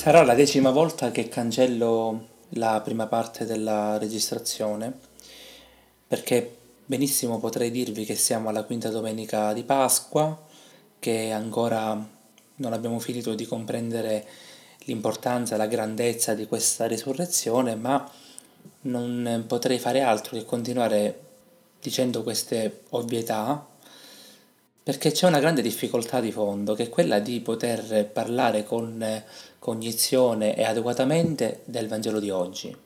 Sarà la decima volta che cancello la prima parte della registrazione, perché benissimo potrei dirvi che siamo alla quinta domenica di Pasqua, che ancora non abbiamo finito di comprendere l'importanza, la grandezza di questa risurrezione, ma non potrei fare altro che continuare dicendo queste ovvietà perché c'è una grande difficoltà di fondo, che è quella di poter parlare con cognizione e adeguatamente del Vangelo di oggi. Il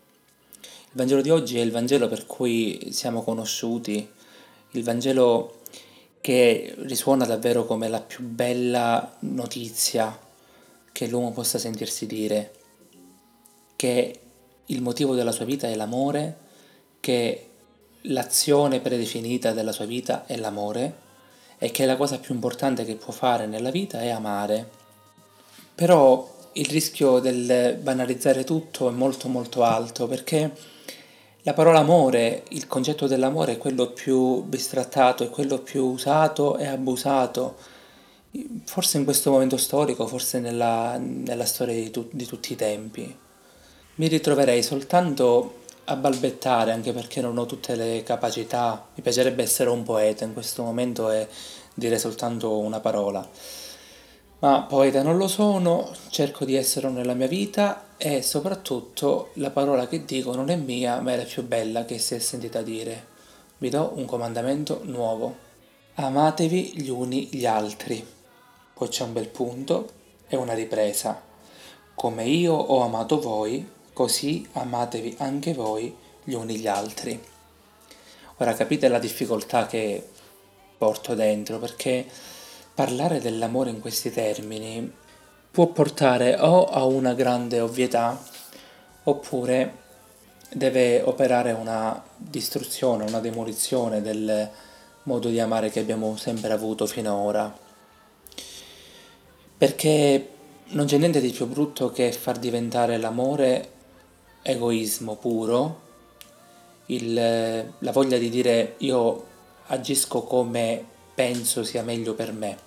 Vangelo di oggi è il Vangelo per cui siamo conosciuti, il Vangelo che risuona davvero come la più bella notizia che l'uomo possa sentirsi dire, che il motivo della sua vita è l'amore, che l'azione predefinita della sua vita è l'amore e che la cosa più importante che può fare nella vita è amare. Però il rischio del banalizzare tutto è molto molto alto perché la parola amore, il concetto dell'amore è quello più bistrattato, è quello più usato e abusato, forse in questo momento storico, forse nella, nella storia di, tu, di tutti i tempi. Mi ritroverei soltanto a balbettare anche perché non ho tutte le capacità, mi piacerebbe essere un poeta in questo momento e dire soltanto una parola. Ma poeta non lo sono, cerco di esserlo nella mia vita e soprattutto la parola che dico non è mia, ma è la più bella che si è sentita dire. Vi do un comandamento nuovo. Amatevi gli uni gli altri. Poi c'è un bel punto e una ripresa. Come io ho amato voi, così amatevi anche voi gli uni gli altri. Ora capite la difficoltà che porto dentro perché parlare dell'amore in questi termini può portare o a una grande ovvietà oppure deve operare una distruzione, una demolizione del modo di amare che abbiamo sempre avuto finora. Perché non c'è niente di più brutto che far diventare l'amore egoismo puro, il, la voglia di dire io agisco come penso sia meglio per me.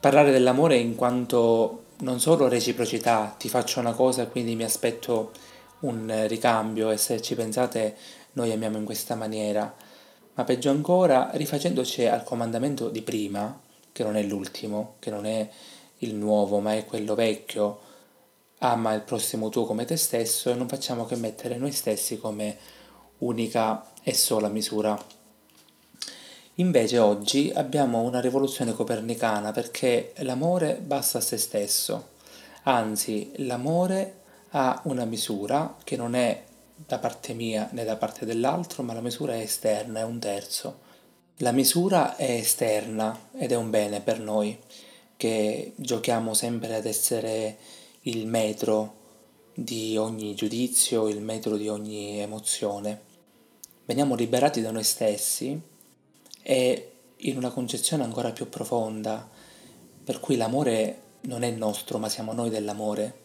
Parlare dell'amore in quanto non solo reciprocità, ti faccio una cosa quindi mi aspetto un ricambio e se ci pensate noi amiamo in questa maniera, ma peggio ancora rifacendoci al comandamento di prima, che non è l'ultimo, che non è il nuovo, ma è quello vecchio, ama il prossimo tuo come te stesso e non facciamo che mettere noi stessi come unica e sola misura. Invece oggi abbiamo una rivoluzione copernicana perché l'amore basta a se stesso, anzi l'amore ha una misura che non è da parte mia né da parte dell'altro, ma la misura è esterna, è un terzo. La misura è esterna ed è un bene per noi che giochiamo sempre ad essere il metro di ogni giudizio, il metro di ogni emozione. Veniamo liberati da noi stessi e in una concezione ancora più profonda, per cui l'amore non è nostro, ma siamo noi dell'amore,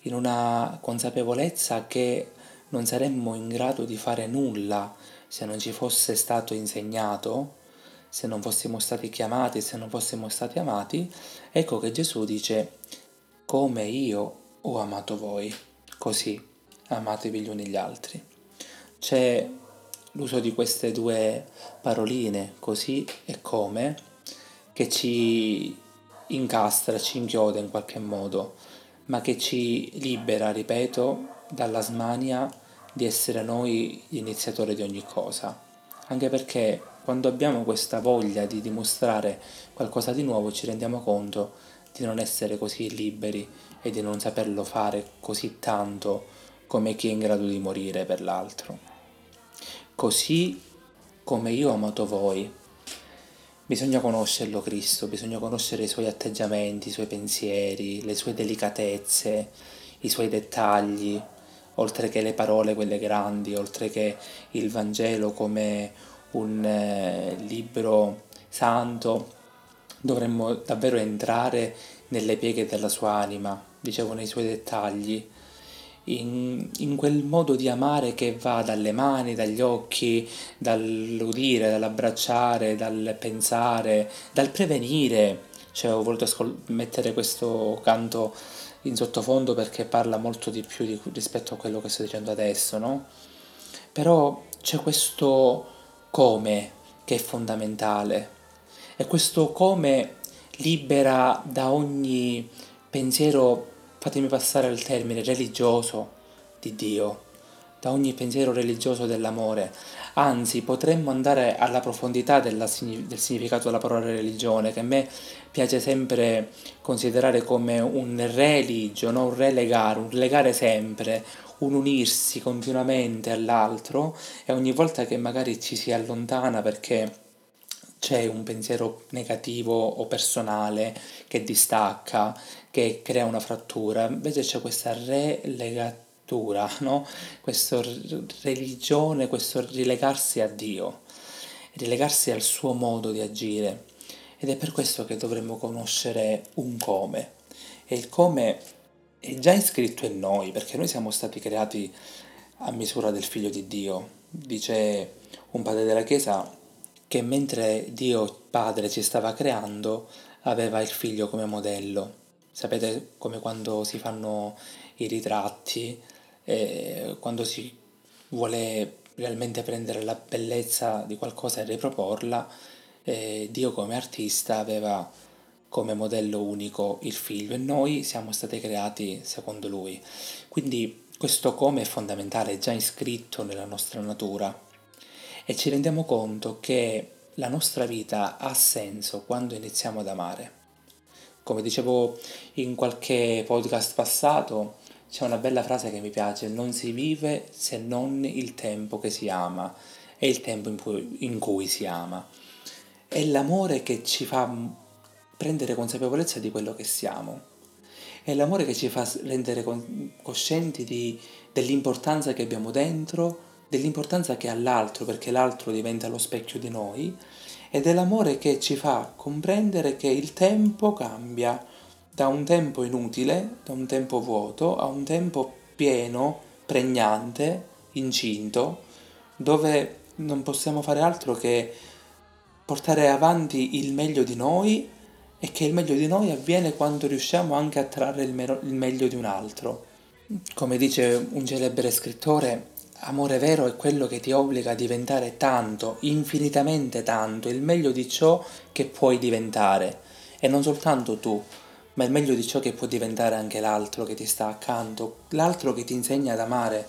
in una consapevolezza che non saremmo in grado di fare nulla se non ci fosse stato insegnato, se non fossimo stati chiamati, se non fossimo stati amati, ecco che Gesù dice come io ho amato voi, così amatevi gli uni gli altri. C'è l'uso di queste due paroline, così e come, che ci incastra, ci inchioda in qualche modo, ma che ci libera, ripeto, dalla smania di essere noi gli iniziatori di ogni cosa. Anche perché quando abbiamo questa voglia di dimostrare qualcosa di nuovo ci rendiamo conto di non essere così liberi e di non saperlo fare così tanto come chi è in grado di morire per l'altro. Così come io ho amato voi. Bisogna conoscerlo Cristo, bisogna conoscere i suoi atteggiamenti, i suoi pensieri, le sue delicatezze, i suoi dettagli, oltre che le parole, quelle grandi, oltre che il Vangelo come un eh, libro santo dovremmo davvero entrare nelle pieghe della sua anima, dicevo nei suoi dettagli, in, in, quel modo di amare che va dalle mani, dagli occhi, dall'udire, dall'abbracciare, dal pensare, dal prevenire, cioè ho voluto ascol- mettere questo canto in sottofondo perché parla molto di più di, rispetto a quello che sto dicendo adesso, no? Però c'è questo come che è fondamentale e questo come libera da ogni pensiero, fatemi passare al termine, religioso di Dio, da ogni pensiero religioso dell'amore. Anzi, potremmo andare alla profondità della, del significato della parola religione, che a me piace sempre considerare come un religio, no? un relegare, un legare sempre, un unirsi continuamente all'altro e ogni volta che magari ci si allontana perché c'è un pensiero negativo o personale che distacca, che crea una frattura, invece c'è questa relegatura, no? questa religione, questo rilegarsi a Dio, rilegarsi al suo modo di agire. Ed è per questo che dovremmo conoscere un come. E il come è già iscritto in noi, perché noi siamo stati creati a misura del figlio di Dio. Dice un padre della Chiesa che mentre Dio Padre ci stava creando aveva il figlio come modello. Sapete come quando si fanno i ritratti, eh, quando si vuole realmente prendere la bellezza di qualcosa e riproporla, eh, Dio come artista aveva come modello unico il figlio e noi siamo stati creati secondo lui. Quindi questo come è fondamentale, è già iscritto nella nostra natura e ci rendiamo conto che la nostra vita ha senso quando iniziamo ad amare. Come dicevo in qualche podcast passato, c'è una bella frase che mi piace, non si vive se non il tempo che si ama, è il tempo in cui, in cui si ama. È l'amore che ci fa prendere consapevolezza di quello che siamo. È l'amore che ci fa rendere coscienti di, dell'importanza che abbiamo dentro, dell'importanza che ha l'altro perché l'altro diventa lo specchio di noi e dell'amore che ci fa comprendere che il tempo cambia da un tempo inutile, da un tempo vuoto, a un tempo pieno, pregnante, incinto, dove non possiamo fare altro che portare avanti il meglio di noi e che il meglio di noi avviene quando riusciamo anche a trarre il, me- il meglio di un altro. Come dice un celebre scrittore, Amore vero è quello che ti obbliga a diventare tanto, infinitamente tanto, il meglio di ciò che puoi diventare. E non soltanto tu, ma il meglio di ciò che può diventare anche l'altro che ti sta accanto, l'altro che ti insegna ad amare,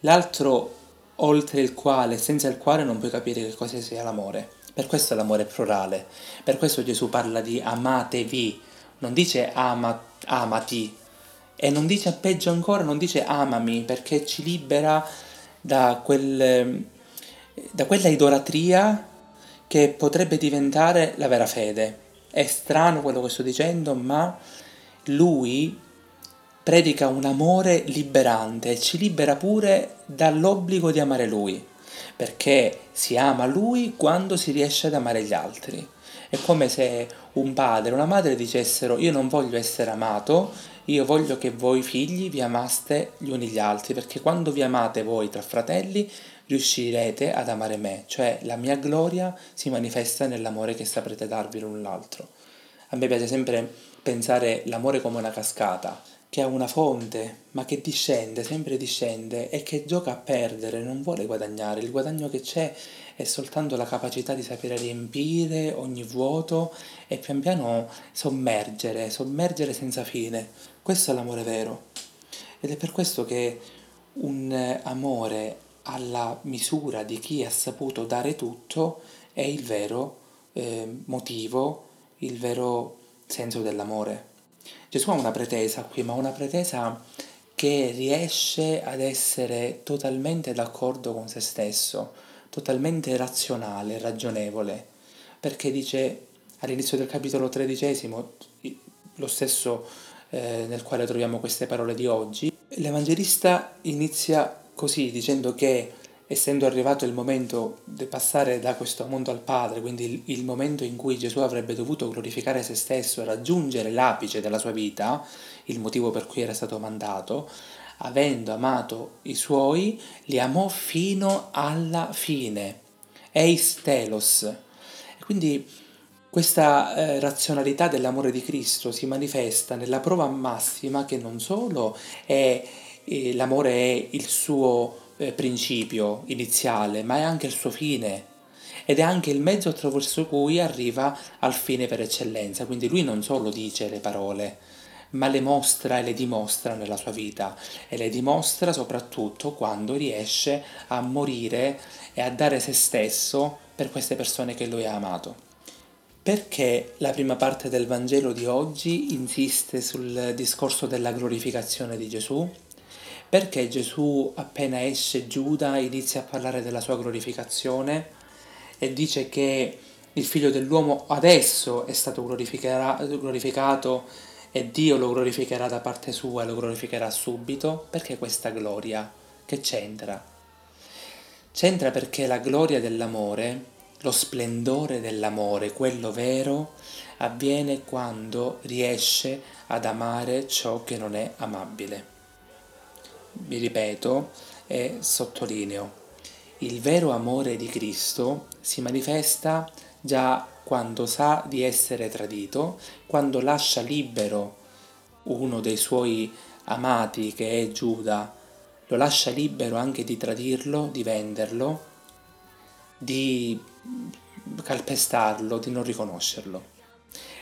l'altro oltre il quale, senza il quale non puoi capire che cosa sia l'amore. Per questo l'amore è plurale, per questo Gesù parla di amatevi, non dice ama, amati, e non dice peggio ancora, non dice amami, perché ci libera da, quel, da quella idolatria che potrebbe diventare la vera fede. È strano quello che sto dicendo, ma lui predica un amore liberante e ci libera pure dall'obbligo di amare lui, perché si ama lui quando si riesce ad amare gli altri. È come se un padre e una madre dicessero io non voglio essere amato, io voglio che voi figli vi amaste gli uni gli altri, perché quando vi amate voi tra fratelli riuscirete ad amare me, cioè la mia gloria si manifesta nell'amore che saprete darvi l'un l'altro. A me piace sempre pensare l'amore come una cascata, che ha una fonte, ma che discende, sempre discende e che gioca a perdere, non vuole guadagnare. Il guadagno che c'è è soltanto la capacità di sapere riempire ogni vuoto e pian piano sommergere, sommergere senza fine. Questo è l'amore vero. Ed è per questo che un amore alla misura di chi ha saputo dare tutto è il vero eh, motivo, il vero senso dell'amore. Gesù ha una pretesa qui, ma una pretesa che riesce ad essere totalmente d'accordo con se stesso, totalmente razionale, ragionevole, perché dice all'inizio del capitolo tredicesimo, lo stesso eh, nel quale troviamo queste parole di oggi. L'Evangelista inizia così dicendo che essendo arrivato il momento di passare da questo mondo al Padre, quindi il, il, momento in cui Gesù avrebbe dovuto glorificare se stesso e raggiungere l'apice della sua vita, il motivo per cui era stato mandato, avendo amato i suoi, li amò fino alla fine. Eis telos. E quindi Questa eh, razionalità dell'amore di Cristo si manifesta nella prova massima che non solo è, eh, l'amore è il suo eh, principio iniziale, ma è anche il suo fine ed è anche il mezzo attraverso cui arriva al fine per eccellenza. Quindi lui non solo dice le parole, ma le mostra e le dimostra nella sua vita e le dimostra soprattutto quando riesce a morire e a dare se stesso per queste persone che lui ha amato. Perché la prima parte del Vangelo di oggi insiste sul discorso della glorificazione di Gesù? Perché Gesù appena esce Giuda inizia a parlare della sua glorificazione e dice che il figlio dell'uomo adesso è stato glorificato e Dio lo glorificherà da parte sua lo glorificherà subito? Perché questa gloria? Che c'entra? C'entra perché la gloria dell'amore, lo splendore dell'amore, quello vero, avviene quando riesce ad amare ciò che non è amabile. Vi ripeto e sottolineo, il vero amore di Cristo si manifesta già quando sa di essere tradito, quando lascia libero uno dei suoi amati che è Giuda, lo lascia libero anche di tradirlo, di venderlo, di calpestarlo, di non riconoscerlo.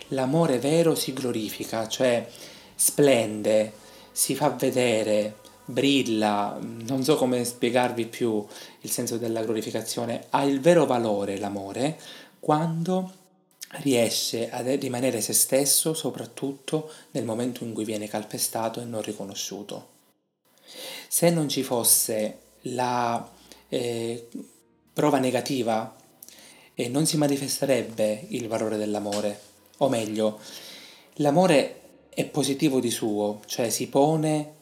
L'amore vero si glorifica, cioè splende, si fa vedere, brilla, non so come spiegarvi più il senso della glorificazione, ha il vero valore l'amore quando riesce a rimanere se stesso soprattutto nel momento in cui viene calpestato e non riconosciuto. Se non ci fosse la eh, prova negativa, eh, non si manifesterebbe il valore dell'amore, o meglio, l'amore è positivo di suo, cioè si pone,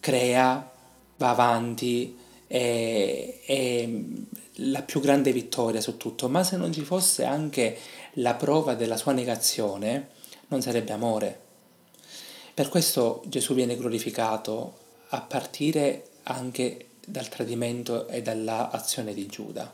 crea, va avanti, è, è la più grande vittoria su tutto, ma se non ci fosse anche la prova della sua negazione, non sarebbe amore. Per questo Gesù viene glorificato a partire anche dal tradimento e dall'azione di Giuda,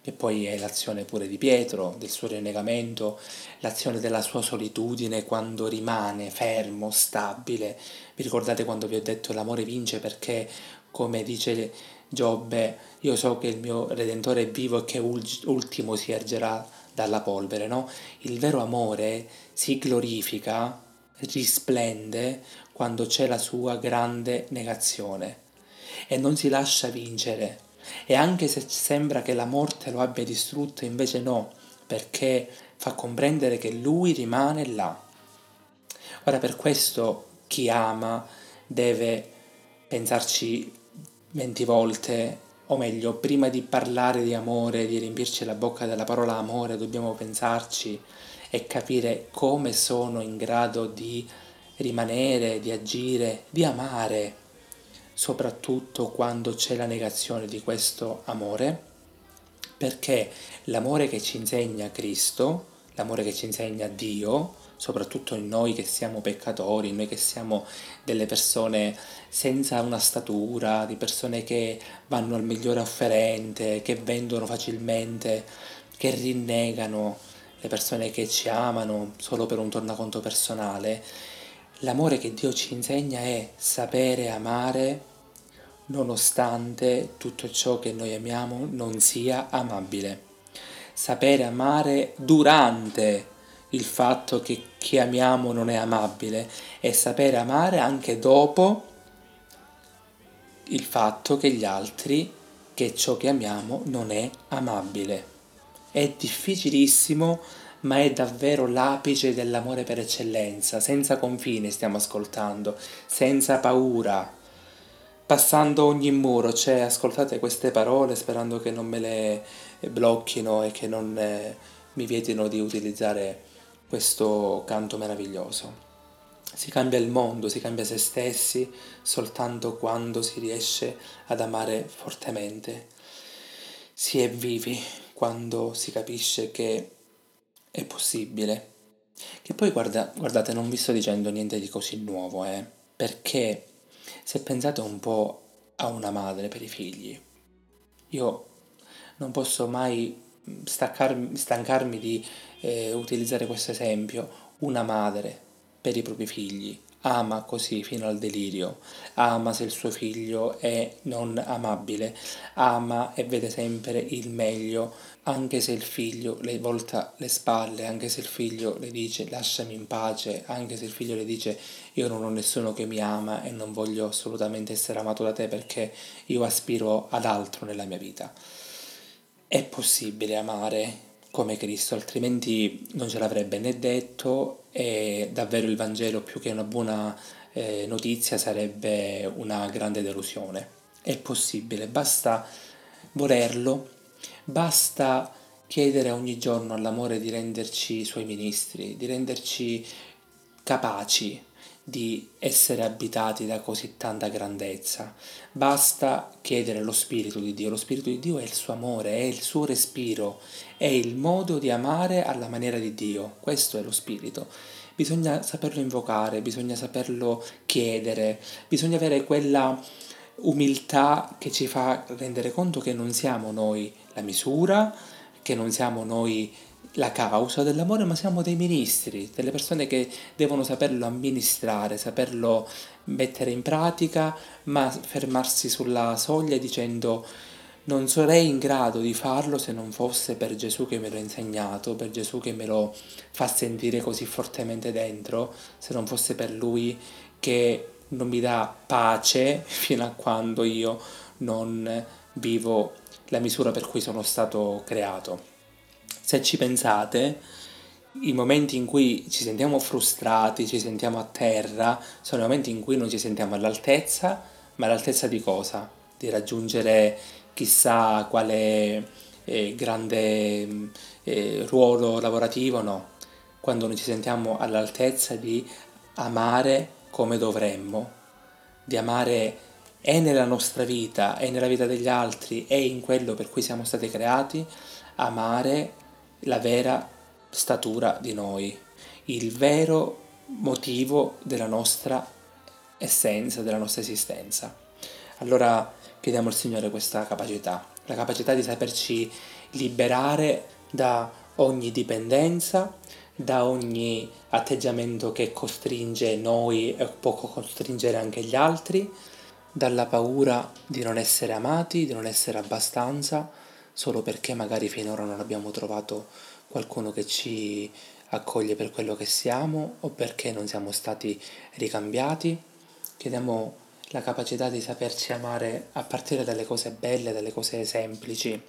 che poi è l'azione pure di Pietro, del suo rinnegamento, l'azione della sua solitudine quando rimane fermo, stabile. Vi ricordate quando vi ho detto l'amore vince perché, come dice Giobbe, io so che il mio Redentore è vivo e che ultimo si ergerà dalla polvere, no? Il vero amore si glorifica, risplende quando c'è la sua grande negazione e non si lascia vincere. E anche se sembra che la morte lo abbia distrutto, invece no, perché fa comprendere che lui rimane là. Ora per questo chi ama deve pensarci 20 volte, o meglio, prima di parlare di amore, di riempirci la bocca della parola amore, dobbiamo pensarci e capire come sono in grado di rimanere, di agire, di amare, soprattutto quando c'è la negazione di questo amore, perché l'amore che ci insegna Cristo, l'amore che ci insegna Dio, soprattutto in noi che siamo peccatori, noi che siamo delle persone senza una statura, di persone che vanno al migliore offerente, che vendono facilmente, che rinnegano le persone che ci amano solo per un tornaconto personale. L'amore che Dio ci insegna è sapere amare nonostante tutto ciò che noi amiamo non sia amabile. Sapere amare durante il fatto che chi amiamo non è amabile e sapere amare anche dopo il fatto che gli altri, che ciò che amiamo non è amabile. È difficilissimo, ma è davvero l'apice dell'amore per eccellenza, senza confine stiamo ascoltando, senza paura, passando ogni muro, cioè ascoltate queste parole sperando che non me le blocchino e che non eh, mi vietino di utilizzare questo canto meraviglioso. Si cambia il mondo, si cambia se stessi soltanto quando si riesce ad amare fortemente. Si è vivi quando si capisce che è possibile. Che poi guarda, guardate, non vi sto dicendo niente di così nuovo, eh, perché se pensate un po' a una madre per i figli, io non posso mai staccarmi, stancarmi di eh, utilizzare questo esempio, una madre per i propri figli ama così fino al delirio, ama se il suo figlio è non amabile, ama e vede sempre il meglio, anche se il figlio le volta le spalle, anche se il figlio le dice lasciami in pace, anche se il figlio le dice io non ho nessuno che mi ama e non voglio assolutamente essere amato da te perché io aspiro ad altro nella mia vita. È possibile amare come Cristo, altrimenti non ce l'avrebbe né detto e davvero il Vangelo più che una buona eh, notizia sarebbe una grande delusione. È possibile, basta volerlo, basta chiedere ogni giorno all'amore di renderci suoi ministri, di renderci capaci di essere abitati da così tanta grandezza. Basta chiedere lo Spirito di Dio. Lo Spirito di Dio è il suo amore, è il suo respiro, è il modo di amare alla maniera di Dio. Questo è lo Spirito. Bisogna saperlo invocare, bisogna saperlo chiedere, bisogna avere quella umiltà che ci fa rendere conto che non siamo noi la misura, che non siamo noi la causa dell'amore, ma siamo dei ministri, delle persone che devono saperlo amministrare, saperlo mettere in pratica, ma fermarsi sulla soglia dicendo non sarei in grado di farlo se non fosse per Gesù che me l'ha insegnato, per Gesù che me lo fa sentire così fortemente dentro, se non fosse per Lui che non mi dà pace fino a quando io non vivo la misura per cui sono stato creato se ci pensate, i momenti in cui ci sentiamo frustrati, ci sentiamo a terra, sono i momenti in cui non ci sentiamo all'altezza, ma all'altezza di cosa? Di raggiungere chissà quale eh, grande eh, ruolo lavorativo, no. Quando non ci sentiamo all'altezza di amare come dovremmo, di amare e nella nostra vita e nella vita degli altri e in quello per cui siamo stati creati, amare la vera statura di noi, il vero motivo della nostra essenza, della nostra esistenza. Allora chiediamo al Signore questa capacità, la capacità di saperci liberare da ogni dipendenza, da ogni atteggiamento che costringe noi e può costringere anche gli altri, dalla paura di non essere amati, di non essere abbastanza, solo perché magari finora non abbiamo trovato qualcuno che ci accoglie per quello che siamo o perché non siamo stati ricambiati. Chiediamo la capacità di saperci amare a partire dalle cose belle, dalle cose semplici,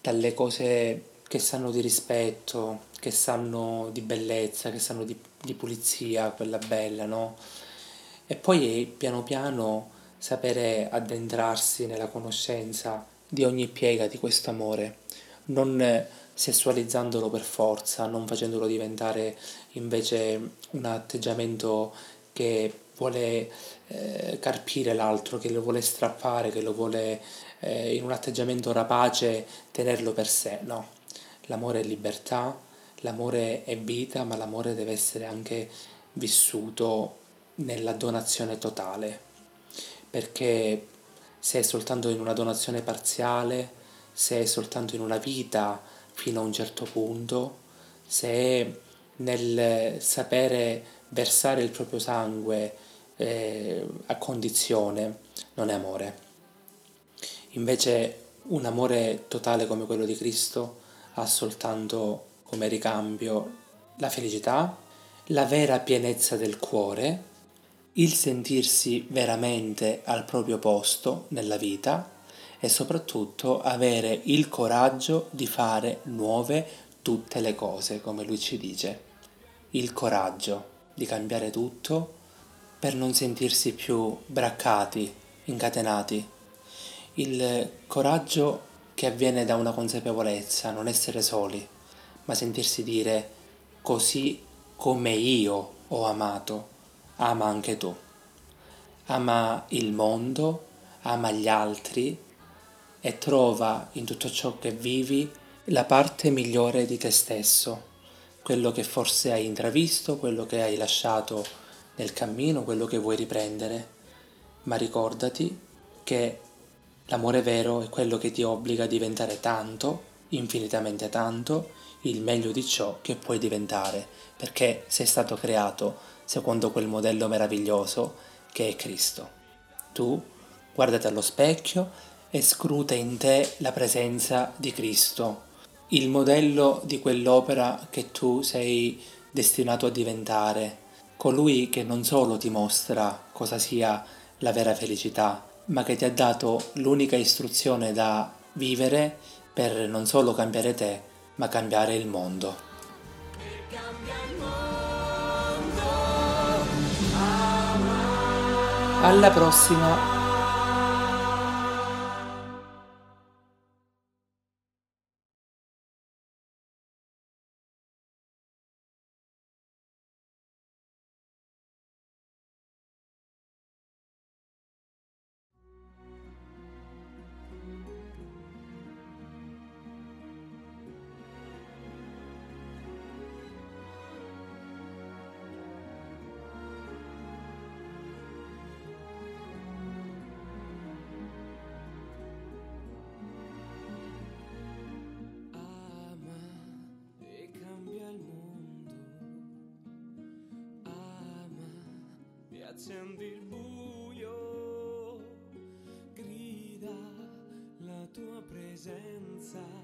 dalle cose che sanno di rispetto, che sanno di bellezza, che sanno di, di pulizia, quella bella, no? E poi piano piano sapere addentrarsi nella conoscenza di ogni piega di questo amore, non sessualizzandolo per forza, non facendolo diventare invece un atteggiamento che vuole eh, carpire l'altro, che lo vuole strappare, che lo vuole eh, in un atteggiamento rapace tenerlo per sé, no. L'amore è libertà, l'amore è vita, ma l'amore deve essere anche vissuto nella donazione totale, perché se è soltanto in una donazione parziale, se è soltanto in una vita fino a un certo punto, se è nel sapere versare il proprio sangue eh, a condizione, non è amore. Invece un amore totale come quello di Cristo ha soltanto come ricambio la felicità, la vera pienezza del cuore, il sentirsi veramente al proprio posto nella vita e soprattutto avere il coraggio di fare nuove tutte le cose, come lui ci dice. Il coraggio di cambiare tutto per non sentirsi più braccati, incatenati. Il coraggio che avviene da una consapevolezza, non essere soli, ma sentirsi dire così come io ho amato ama anche tu. Ama il mondo, ama gli altri e trova in tutto ciò che vivi la parte migliore di te stesso, quello che forse hai intravisto, quello che hai lasciato nel cammino, quello che vuoi riprendere. Ma ricordati che l'amore vero è quello che ti obbliga a diventare tanto infinitamente tanto il meglio di ciò che puoi diventare, perché sei stato creato secondo quel modello meraviglioso che è Cristo. Tu guardati allo specchio e scruta in te la presenza di Cristo, il modello di quell'opera che tu sei destinato a diventare, colui che non solo ti mostra cosa sia la vera felicità, ma che ti ha dato l'unica istruzione da vivere per non solo cambiare te, ma cambiare il mondo. Alla prossima! Accendi il buio, grida la tua presenza.